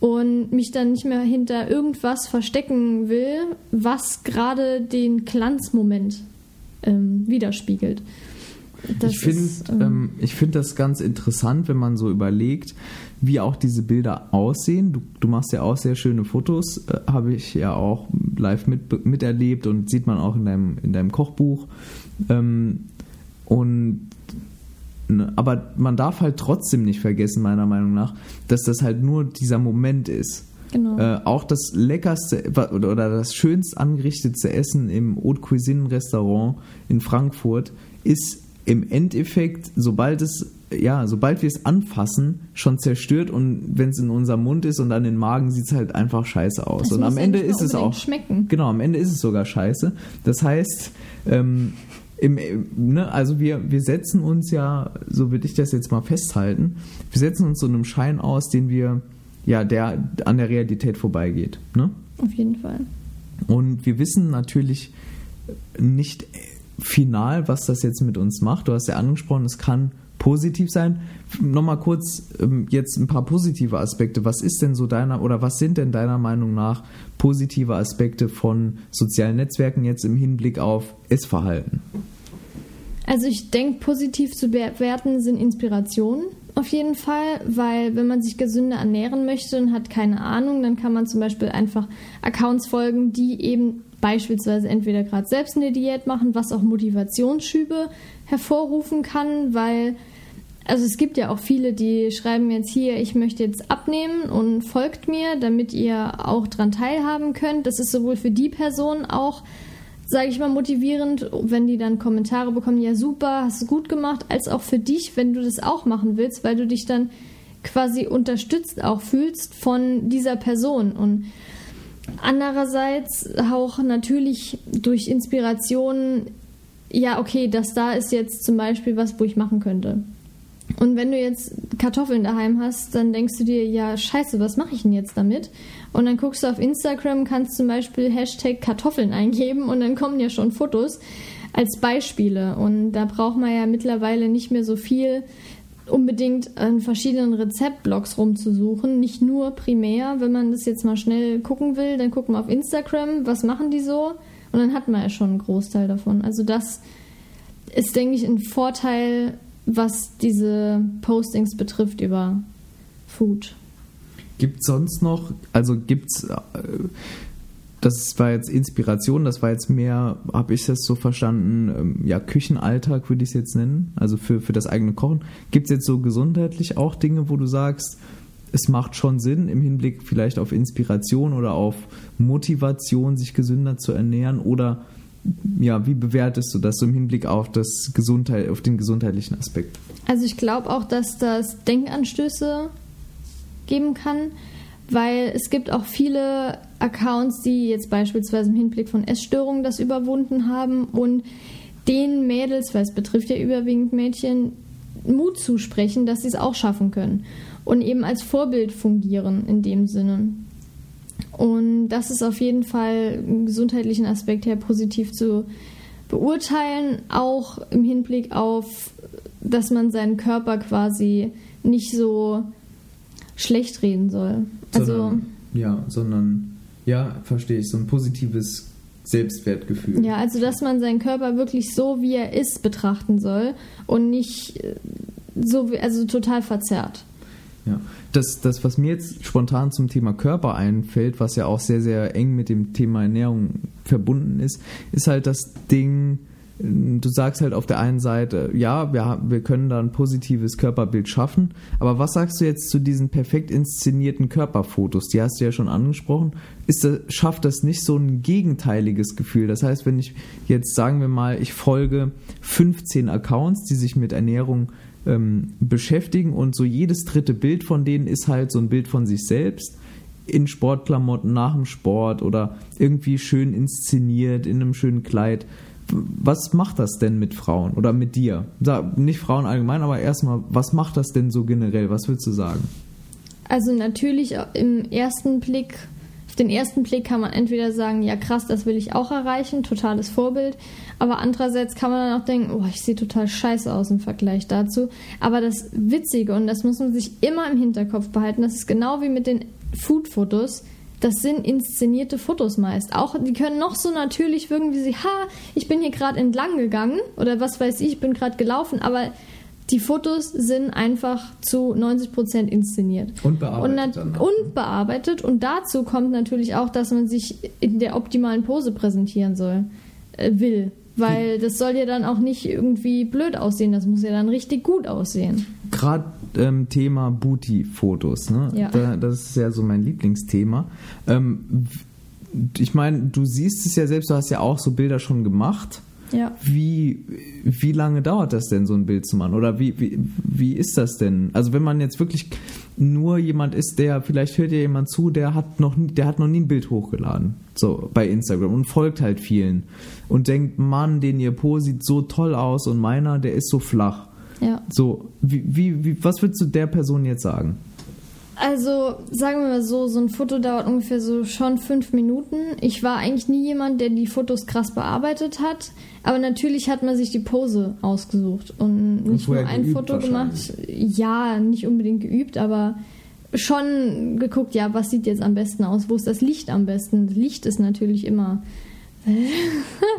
S2: und mich dann nicht mehr hinter irgendwas verstecken will, was gerade den Glanzmoment ähm, widerspiegelt.
S1: Das ich finde ähm, ähm, find das ganz interessant, wenn man so überlegt, wie auch diese Bilder aussehen. Du, du machst ja auch sehr schöne Fotos, äh, habe ich ja auch live mit, miterlebt und sieht man auch in deinem, in deinem Kochbuch. Ähm, und ne, aber man darf halt trotzdem nicht vergessen, meiner Meinung nach, dass das halt nur dieser Moment ist. Genau. Äh, auch das leckerste oder das schönst angerichtete Essen im Haute Cuisine Restaurant in Frankfurt ist im Endeffekt, sobald es ja, sobald wir es anfassen, schon zerstört und wenn es in unserem Mund ist und dann im Magen sieht es halt einfach scheiße aus. Das und am Ende ist es auch
S2: schmecken.
S1: Genau, am Ende ist es sogar scheiße. Das heißt, ähm, im, ne, also wir, wir setzen uns ja, so würde ich das jetzt mal festhalten, wir setzen uns so einem Schein aus, den wir, ja, der an der Realität vorbeigeht. Ne?
S2: Auf jeden Fall.
S1: Und wir wissen natürlich nicht final, was das jetzt mit uns macht. Du hast ja angesprochen, es kann positiv sein. Nochmal kurz ähm, jetzt ein paar positive Aspekte. Was ist denn so deiner oder was sind denn deiner Meinung nach positive Aspekte von sozialen Netzwerken jetzt im Hinblick auf Essverhalten?
S2: Also ich denke, positiv zu bewerten sind Inspirationen auf jeden Fall, weil wenn man sich gesünder ernähren möchte und hat keine Ahnung, dann kann man zum Beispiel einfach Accounts folgen, die eben beispielsweise entweder gerade selbst eine Diät machen, was auch Motivationsschübe hervorrufen kann, weil also es gibt ja auch viele, die schreiben jetzt hier, ich möchte jetzt abnehmen und folgt mir, damit ihr auch dran teilhaben könnt. Das ist sowohl für die Person auch, sage ich mal, motivierend, wenn die dann Kommentare bekommen, ja super, hast du gut gemacht, als auch für dich, wenn du das auch machen willst, weil du dich dann quasi unterstützt auch fühlst von dieser Person und andererseits auch natürlich durch Inspiration, ja okay, das da ist jetzt zum Beispiel was, wo ich machen könnte. Und wenn du jetzt Kartoffeln daheim hast, dann denkst du dir, ja, scheiße, was mache ich denn jetzt damit? Und dann guckst du auf Instagram, kannst zum Beispiel Hashtag Kartoffeln eingeben und dann kommen ja schon Fotos als Beispiele. Und da braucht man ja mittlerweile nicht mehr so viel unbedingt an verschiedenen Rezeptblogs rumzusuchen. Nicht nur primär, wenn man das jetzt mal schnell gucken will, dann gucken wir auf Instagram, was machen die so? Und dann hat man ja schon einen Großteil davon. Also das ist, denke ich, ein Vorteil was diese Postings betrifft über Food.
S1: Gibt es sonst noch, also gibt es, äh, das war jetzt Inspiration, das war jetzt mehr, habe ich das so verstanden, ähm, ja, Küchenalltag würde ich es jetzt nennen, also für, für das eigene Kochen. Gibt es jetzt so gesundheitlich auch Dinge, wo du sagst, es macht schon Sinn im Hinblick vielleicht auf Inspiration oder auf Motivation, sich gesünder zu ernähren oder ja, wie bewertest du das im Hinblick auf, das Gesundheit, auf den gesundheitlichen Aspekt?
S2: Also ich glaube auch, dass das Denkanstöße geben kann, weil es gibt auch viele Accounts, die jetzt beispielsweise im Hinblick von Essstörungen das überwunden haben und den Mädels, weil es betrifft ja überwiegend Mädchen, Mut zusprechen, dass sie es auch schaffen können und eben als Vorbild fungieren in dem Sinne. Und das ist auf jeden Fall im gesundheitlichen Aspekt her positiv zu beurteilen, auch im Hinblick auf, dass man seinen Körper quasi nicht so schlecht reden soll.
S1: Also sondern, ja, sondern ja, verstehe ich, so ein positives Selbstwertgefühl.
S2: Ja, also dass man seinen Körper wirklich so wie er ist betrachten soll und nicht so wie, also total verzerrt.
S1: Ja, das, das, was mir jetzt spontan zum Thema Körper einfällt, was ja auch sehr, sehr eng mit dem Thema Ernährung verbunden ist, ist halt das Ding, du sagst halt auf der einen Seite, ja, wir, wir können da ein positives Körperbild schaffen, aber was sagst du jetzt zu diesen perfekt inszenierten Körperfotos? Die hast du ja schon angesprochen. Ist das, schafft das nicht so ein gegenteiliges Gefühl? Das heißt, wenn ich jetzt sagen wir mal, ich folge 15 Accounts, die sich mit Ernährung ähm, beschäftigen und so jedes dritte Bild von denen ist halt so ein Bild von sich selbst in Sportklamotten nach dem Sport oder irgendwie schön inszeniert in einem schönen Kleid. Was macht das denn mit Frauen oder mit dir? Nicht Frauen allgemein, aber erstmal, was macht das denn so generell? Was willst du sagen?
S2: Also natürlich im ersten Blick, auf den ersten Blick kann man entweder sagen, ja krass, das will ich auch erreichen, totales Vorbild. Aber andererseits kann man dann auch denken, oh, ich sehe total scheiße aus im Vergleich dazu. Aber das Witzige, und das muss man sich immer im Hinterkopf behalten, das ist genau wie mit den Food-Fotos. Das sind inszenierte Fotos meist. Auch die können noch so natürlich wirken, wie sie, ha, ich bin hier gerade entlang gegangen oder was weiß ich, ich bin gerade gelaufen, aber die Fotos sind einfach zu 90 Prozent inszeniert.
S1: Und bearbeitet.
S2: Und, und, bearbeitet. Und dazu kommt natürlich auch, dass man sich in der optimalen Pose präsentieren soll, äh, will. Weil das soll ja dann auch nicht irgendwie blöd aussehen, das muss ja dann richtig gut aussehen.
S1: Gerade ähm, Thema Booty-Fotos, ne?
S2: Ja.
S1: Da, das ist ja so mein Lieblingsthema. Ähm, ich meine, du siehst es ja selbst, du hast ja auch so Bilder schon gemacht.
S2: Ja.
S1: Wie, wie lange dauert das denn, so ein Bild zu machen? Oder wie, wie, wie ist das denn? Also wenn man jetzt wirklich nur jemand ist, der, vielleicht hört ja jemand zu, der hat noch, der hat noch nie ein Bild hochgeladen, so bei Instagram und folgt halt vielen und denkt, Mann, den ihr Po sieht so toll aus und meiner, der ist so flach.
S2: Ja.
S1: So, wie, wie, wie, was würdest du der Person jetzt sagen?
S2: Also, sagen wir mal so, so ein Foto dauert ungefähr so schon fünf Minuten. Ich war eigentlich nie jemand, der die Fotos krass bearbeitet hat. Aber natürlich hat man sich die Pose ausgesucht und nicht und nur ein Foto gemacht. Ja, nicht unbedingt geübt, aber schon geguckt, ja, was sieht jetzt am besten aus? Wo ist das Licht am besten? Licht ist natürlich immer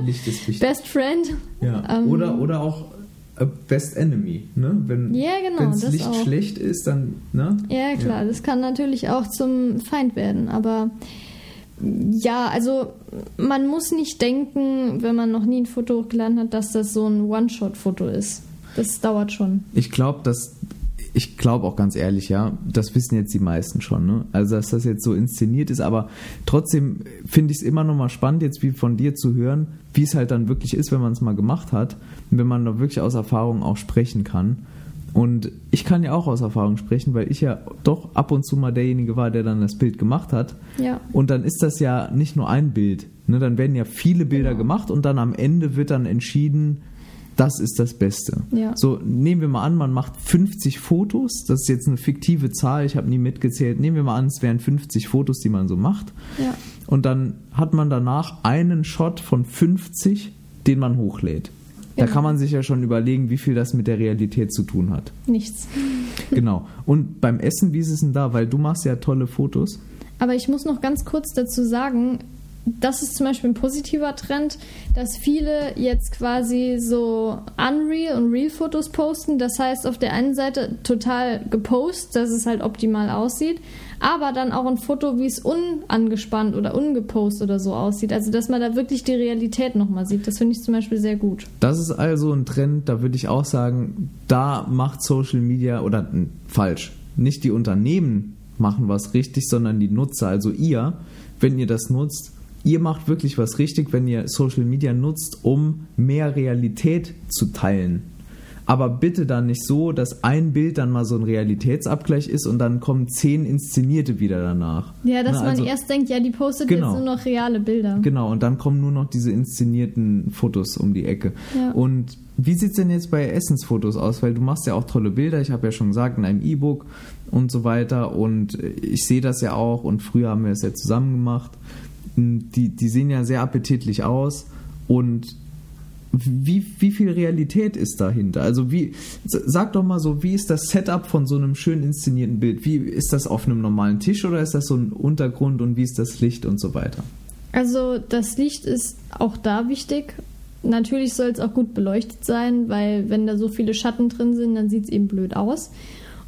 S1: Licht ist. [laughs]
S2: Best Friend.
S1: Ja. Ähm, oder, oder auch Best Enemy, ne? Wenn
S2: ja, genau,
S1: das Licht
S2: auch.
S1: schlecht ist, dann, ne?
S2: Ja, klar, ja. das kann natürlich auch zum Feind werden, aber ja, also man muss nicht denken, wenn man noch nie ein Foto hochgeladen hat, dass das so ein One-Shot-Foto ist. Das dauert schon.
S1: Ich glaube, dass ich glaube auch ganz ehrlich, ja, das wissen jetzt die meisten schon, ne? Also, dass das jetzt so inszeniert ist, aber trotzdem finde ich es immer noch mal spannend, jetzt wie von dir zu hören, wie es halt dann wirklich ist, wenn man es mal gemacht hat und wenn man da wirklich aus Erfahrung auch sprechen kann. Und ich kann ja auch aus Erfahrung sprechen, weil ich ja doch ab und zu mal derjenige war, der dann das Bild gemacht hat.
S2: Ja.
S1: Und dann ist das ja nicht nur ein Bild. Ne? Dann werden ja viele Bilder genau. gemacht und dann am Ende wird dann entschieden, das ist das Beste.
S2: Ja.
S1: So, nehmen wir mal an, man macht 50 Fotos, das ist jetzt eine fiktive Zahl, ich habe nie mitgezählt. Nehmen wir mal an, es wären 50 Fotos, die man so macht.
S2: Ja.
S1: Und dann hat man danach einen Shot von 50, den man hochlädt. Genau. Da kann man sich ja schon überlegen, wie viel das mit der Realität zu tun hat.
S2: Nichts. [laughs]
S1: Genau. Und beim Essen, wie ist es denn da? Weil du machst ja tolle Fotos.
S2: Aber ich muss noch ganz kurz dazu sagen, das ist zum Beispiel ein positiver Trend, dass viele jetzt quasi so Unreal und Real-Fotos posten. Das heißt, auf der einen Seite total gepostet, dass es halt optimal aussieht, aber dann auch ein Foto, wie es unangespannt oder ungepostet oder so aussieht. Also, dass man da wirklich die Realität nochmal sieht. Das finde ich zum Beispiel sehr gut.
S1: Das ist also ein Trend, da würde ich auch sagen, da macht Social Media oder falsch. Nicht die Unternehmen machen was richtig, sondern die Nutzer, also ihr, wenn ihr das nutzt, ihr macht wirklich was richtig, wenn ihr Social Media nutzt, um mehr Realität zu teilen. Aber bitte dann nicht so, dass ein Bild dann mal so ein Realitätsabgleich ist und dann kommen zehn Inszenierte wieder danach.
S2: Ja, dass Na, also, man erst denkt, ja, die postet genau, jetzt nur noch reale Bilder.
S1: Genau, und dann kommen nur noch diese inszenierten Fotos um die Ecke.
S2: Ja.
S1: Und wie sieht es denn jetzt bei Essensfotos aus? Weil du machst ja auch tolle Bilder, ich habe ja schon gesagt, in einem E-Book und so weiter. Und ich sehe das ja auch und früher haben wir es ja zusammen gemacht die, die sehen ja sehr appetitlich aus und wie, wie viel Realität ist dahinter? Also wie, sag doch mal so, wie ist das Setup von so einem schön inszenierten Bild? Wie ist das auf einem normalen Tisch oder ist das so ein Untergrund und wie ist das Licht und so weiter?
S2: Also das Licht ist auch da wichtig. Natürlich soll es auch gut beleuchtet sein, weil wenn da so viele Schatten drin sind, dann sieht es eben blöd aus.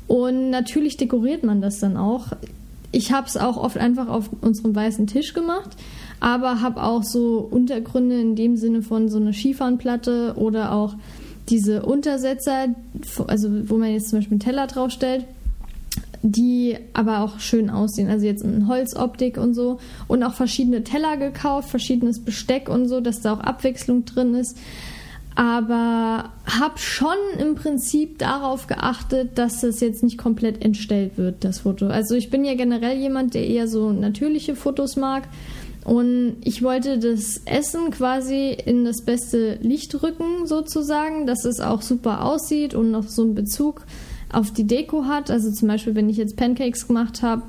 S2: Und natürlich dekoriert man das dann auch ich habe es auch oft einfach auf unserem weißen Tisch gemacht, aber habe auch so Untergründe in dem Sinne von so einer Skifahnplatte oder auch diese Untersetzer, also wo man jetzt zum Beispiel einen Teller draufstellt, die aber auch schön aussehen. Also jetzt in Holzoptik und so. Und auch verschiedene Teller gekauft, verschiedenes Besteck und so, dass da auch Abwechslung drin ist. Aber habe schon im Prinzip darauf geachtet, dass das jetzt nicht komplett entstellt wird, das Foto. Also ich bin ja generell jemand, der eher so natürliche Fotos mag. Und ich wollte das Essen quasi in das beste Licht rücken, sozusagen, dass es auch super aussieht und noch so einen Bezug auf die Deko hat. Also zum Beispiel, wenn ich jetzt Pancakes gemacht habe,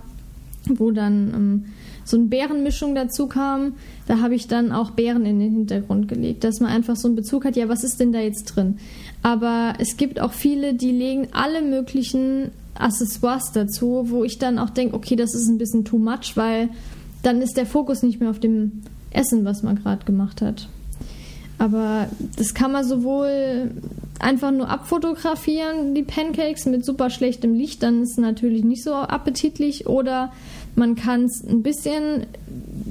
S2: wo dann ähm, so eine Bärenmischung dazu kam, da habe ich dann auch Bären in den Hintergrund gelegt, dass man einfach so einen Bezug hat, ja, was ist denn da jetzt drin? Aber es gibt auch viele, die legen alle möglichen Accessoires dazu, wo ich dann auch denke, okay, das ist ein bisschen too much, weil dann ist der Fokus nicht mehr auf dem Essen, was man gerade gemacht hat. Aber das kann man sowohl einfach nur abfotografieren, die Pancakes mit super schlechtem Licht, dann ist es natürlich nicht so appetitlich. Oder man kann es ein bisschen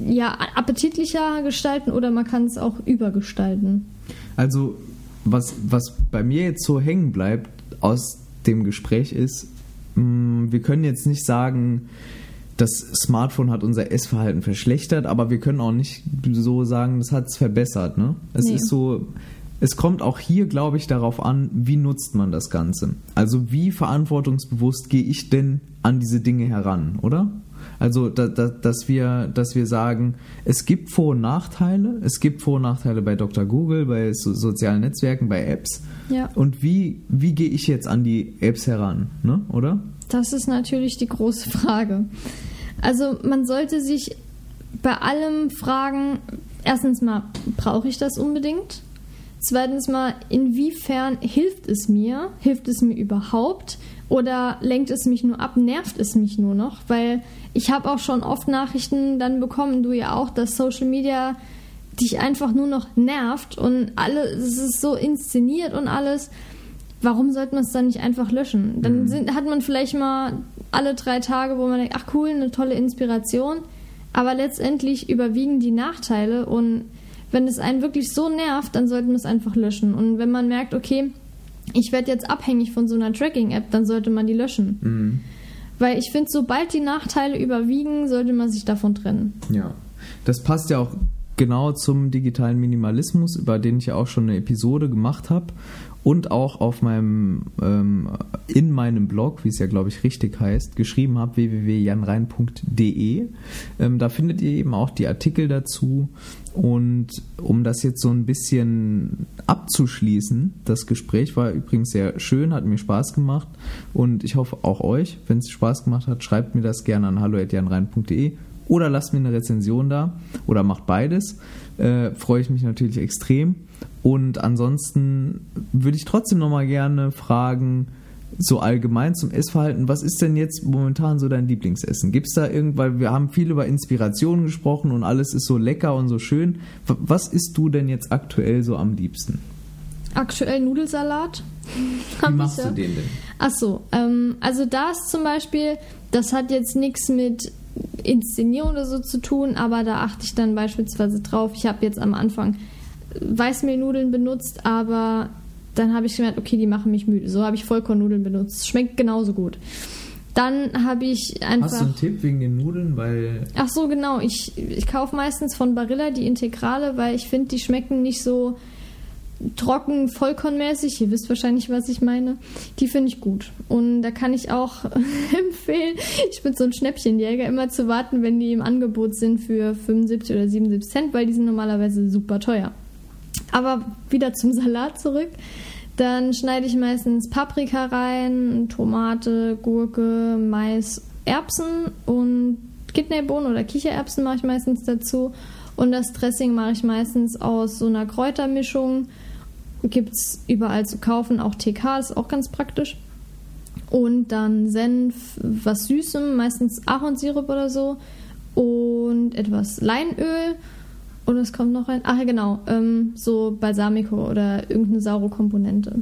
S2: ja, appetitlicher gestalten oder man kann es auch übergestalten.
S1: Also, was, was bei mir jetzt so hängen bleibt aus dem Gespräch ist, mh, mm, wir können jetzt nicht sagen, das Smartphone hat unser Essverhalten verschlechtert, aber wir können auch nicht so sagen, das hat es verbessert. Ne? Es nee. ist so, es kommt auch hier, glaube ich, darauf an, wie nutzt man das Ganze. Also wie verantwortungsbewusst gehe ich denn an diese Dinge heran, oder? Also, da, da, dass, wir, dass wir sagen, es gibt Vor- und Nachteile. Es gibt Vor- und Nachteile bei Dr. Google, bei so, sozialen Netzwerken, bei Apps.
S2: Ja.
S1: Und wie, wie gehe ich jetzt an die Apps heran, ne? oder?
S2: Das ist natürlich die große Frage. Also, man sollte sich bei allem fragen, erstens mal, brauche ich das unbedingt? Zweitens mal, inwiefern hilft es mir? Hilft es mir überhaupt? Oder lenkt es mich nur ab, nervt es mich nur noch? Weil ich habe auch schon oft Nachrichten dann bekommen, du ja auch, dass Social Media dich einfach nur noch nervt und alles, es ist so inszeniert und alles. Warum sollte man es dann nicht einfach löschen? Dann mhm. sind, hat man vielleicht mal alle drei Tage, wo man denkt, ach cool, eine tolle Inspiration. Aber letztendlich überwiegen die Nachteile und wenn es einen wirklich so nervt, dann sollte man es einfach löschen. Und wenn man merkt, okay, ich werde jetzt abhängig von so einer Tracking-App, dann sollte man die löschen. Mhm. Weil ich finde, sobald die Nachteile überwiegen, sollte man sich davon trennen.
S1: Ja, das passt ja auch genau zum digitalen Minimalismus, über den ich ja auch schon eine Episode gemacht habe und auch auf meinem ähm, in meinem Blog, wie es ja glaube ich richtig heißt, geschrieben habe www.janrein.de. Ähm, da findet ihr eben auch die Artikel dazu und um das jetzt so ein bisschen abzuschließen, das Gespräch war übrigens sehr schön, hat mir Spaß gemacht und ich hoffe auch euch, wenn es Spaß gemacht hat, schreibt mir das gerne an hallo@janrein.de oder lasst mir eine Rezension da oder macht beides. Äh, freue ich mich natürlich extrem. Und ansonsten würde ich trotzdem nochmal gerne fragen, so allgemein zum Essverhalten, was ist denn jetzt momentan so dein Lieblingsessen? Gibt es da irgendwann, wir haben viel über Inspirationen gesprochen und alles ist so lecker und so schön. Was isst du denn jetzt aktuell so am liebsten?
S2: Aktuell Nudelsalat.
S1: Wie machst du den denn?
S2: Ach so, ähm, also das zum Beispiel, das hat jetzt nichts mit Inszenierung oder so zu tun, aber da achte ich dann beispielsweise drauf. Ich habe jetzt am Anfang Weißmehlnudeln benutzt, aber dann habe ich gemerkt, okay, die machen mich müde. So habe ich Vollkornnudeln benutzt. Schmeckt genauso gut. Dann habe ich einfach.
S1: Hast du einen Tipp wegen den Nudeln? Weil.
S2: Ach so, genau. Ich, ich kaufe meistens von Barilla die Integrale, weil ich finde, die schmecken nicht so trocken, vollkornmäßig. Ihr wisst wahrscheinlich, was ich meine. Die finde ich gut. Und da kann ich auch [laughs] empfehlen, ich bin so ein Schnäppchenjäger, immer zu warten, wenn die im Angebot sind für 75 oder 77 Cent, weil die sind normalerweise super teuer. Aber wieder zum Salat zurück. Dann schneide ich meistens Paprika rein, Tomate, Gurke, Mais, Erbsen und Kidneybohnen oder Kichererbsen mache ich meistens dazu. Und das Dressing mache ich meistens aus so einer Kräutermischung Gibt es überall zu kaufen, auch TK ist auch ganz praktisch. Und dann Senf, was Süßem, meistens Ahornsirup oder so. Und etwas Leinöl. Und es kommt noch ein. Ach ja, genau. Ähm, so Balsamico oder irgendeine saure Komponente.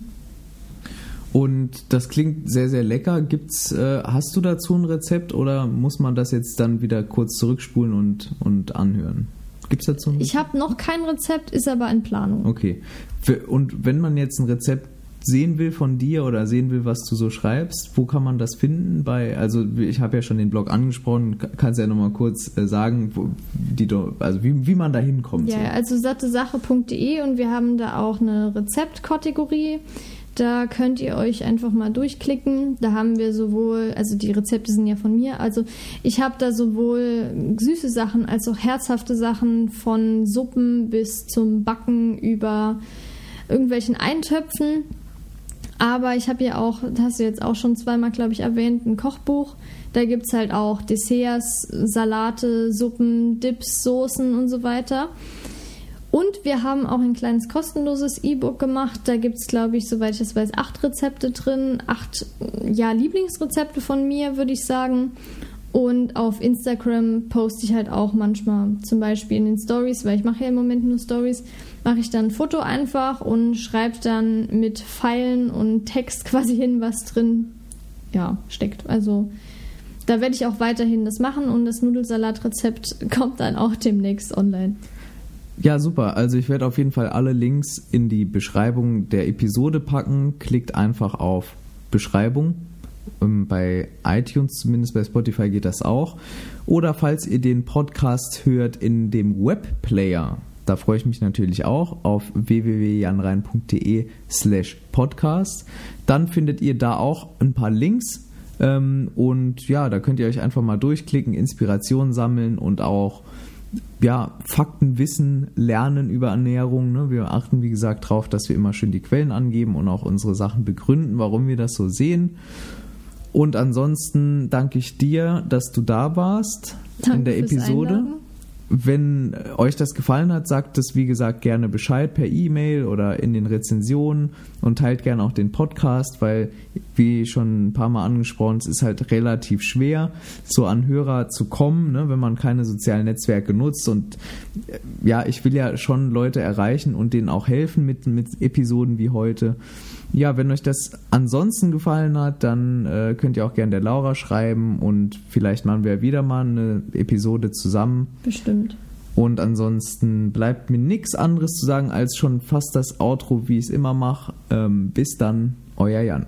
S1: Und das klingt sehr, sehr lecker. Gibt's, äh, hast du dazu ein Rezept oder muss man das jetzt dann wieder kurz zurückspulen und, und anhören? Gibt es dazu
S2: ein Ich habe noch kein Rezept, ist aber in Planung.
S1: Okay. Und wenn man jetzt ein Rezept sehen will von dir oder sehen will, was du so schreibst, wo kann man das finden? Bei, also ich habe ja schon den Blog angesprochen, kannst du ja nochmal kurz äh, sagen, wo, die, also wie, wie man da hinkommt.
S2: Ja,
S1: so.
S2: also sattesache.de und wir haben da auch eine Rezeptkategorie. Da könnt ihr euch einfach mal durchklicken. Da haben wir sowohl, also die Rezepte sind ja von mir, also ich habe da sowohl süße Sachen als auch herzhafte Sachen von Suppen bis zum Backen über irgendwelchen Eintöpfen. Aber ich habe ja auch, das hast du jetzt auch schon zweimal, glaube ich, erwähnt, ein Kochbuch. Da gibt es halt auch Desserts, Salate, Suppen, Dips, Soßen und so weiter. Und wir haben auch ein kleines kostenloses E-Book gemacht. Da gibt es, glaube ich, soweit ich das weiß, acht Rezepte drin. Acht ja, Lieblingsrezepte von mir, würde ich sagen. Und auf Instagram poste ich halt auch manchmal, zum Beispiel in den Stories, weil ich mache ja im Moment nur Stories, mache ich dann ein Foto einfach und schreibe dann mit Pfeilen und Text [laughs] quasi hin, was drin ja, steckt. Also da werde ich auch weiterhin das machen und das Nudelsalatrezept [laughs] kommt dann auch demnächst online.
S1: Ja, super. Also ich werde auf jeden Fall alle Links in die Beschreibung der Episode packen. Klickt einfach auf Beschreibung bei iTunes, zumindest bei Spotify geht das auch. Oder falls ihr den Podcast hört in dem Webplayer, da freue ich mich natürlich auch auf www.janrein.de slash podcast. Dann findet ihr da auch ein paar Links ähm, und ja, da könnt ihr euch einfach mal durchklicken, Inspiration sammeln und auch ja, Faktenwissen lernen über Ernährung. Ne? Wir achten, wie gesagt, darauf, dass wir immer schön die Quellen angeben und auch unsere Sachen begründen, warum wir das so sehen. Und ansonsten danke ich dir, dass du da warst Danke in der Episode. Einladen. Wenn euch das gefallen hat, sagt es wie gesagt gerne Bescheid per E-Mail oder in den Rezensionen und teilt gerne auch den Podcast, weil, wie schon ein paar Mal angesprochen, es ist halt relativ schwer, so an Hörer zu kommen, ne, wenn man keine sozialen Netzwerke nutzt. Und äh, ja, ich will ja schon Leute erreichen und denen auch helfen mit, mit Episoden wie heute. Ja, wenn euch das ansonsten gefallen hat, dann äh, könnt ihr auch gerne der Laura schreiben und vielleicht machen wir wieder mal eine Episode zusammen.
S2: Bestimmt.
S1: Und ansonsten bleibt mir nichts anderes zu sagen als schon fast das Outro, wie ich es immer mache. Ähm, bis dann, euer Jan.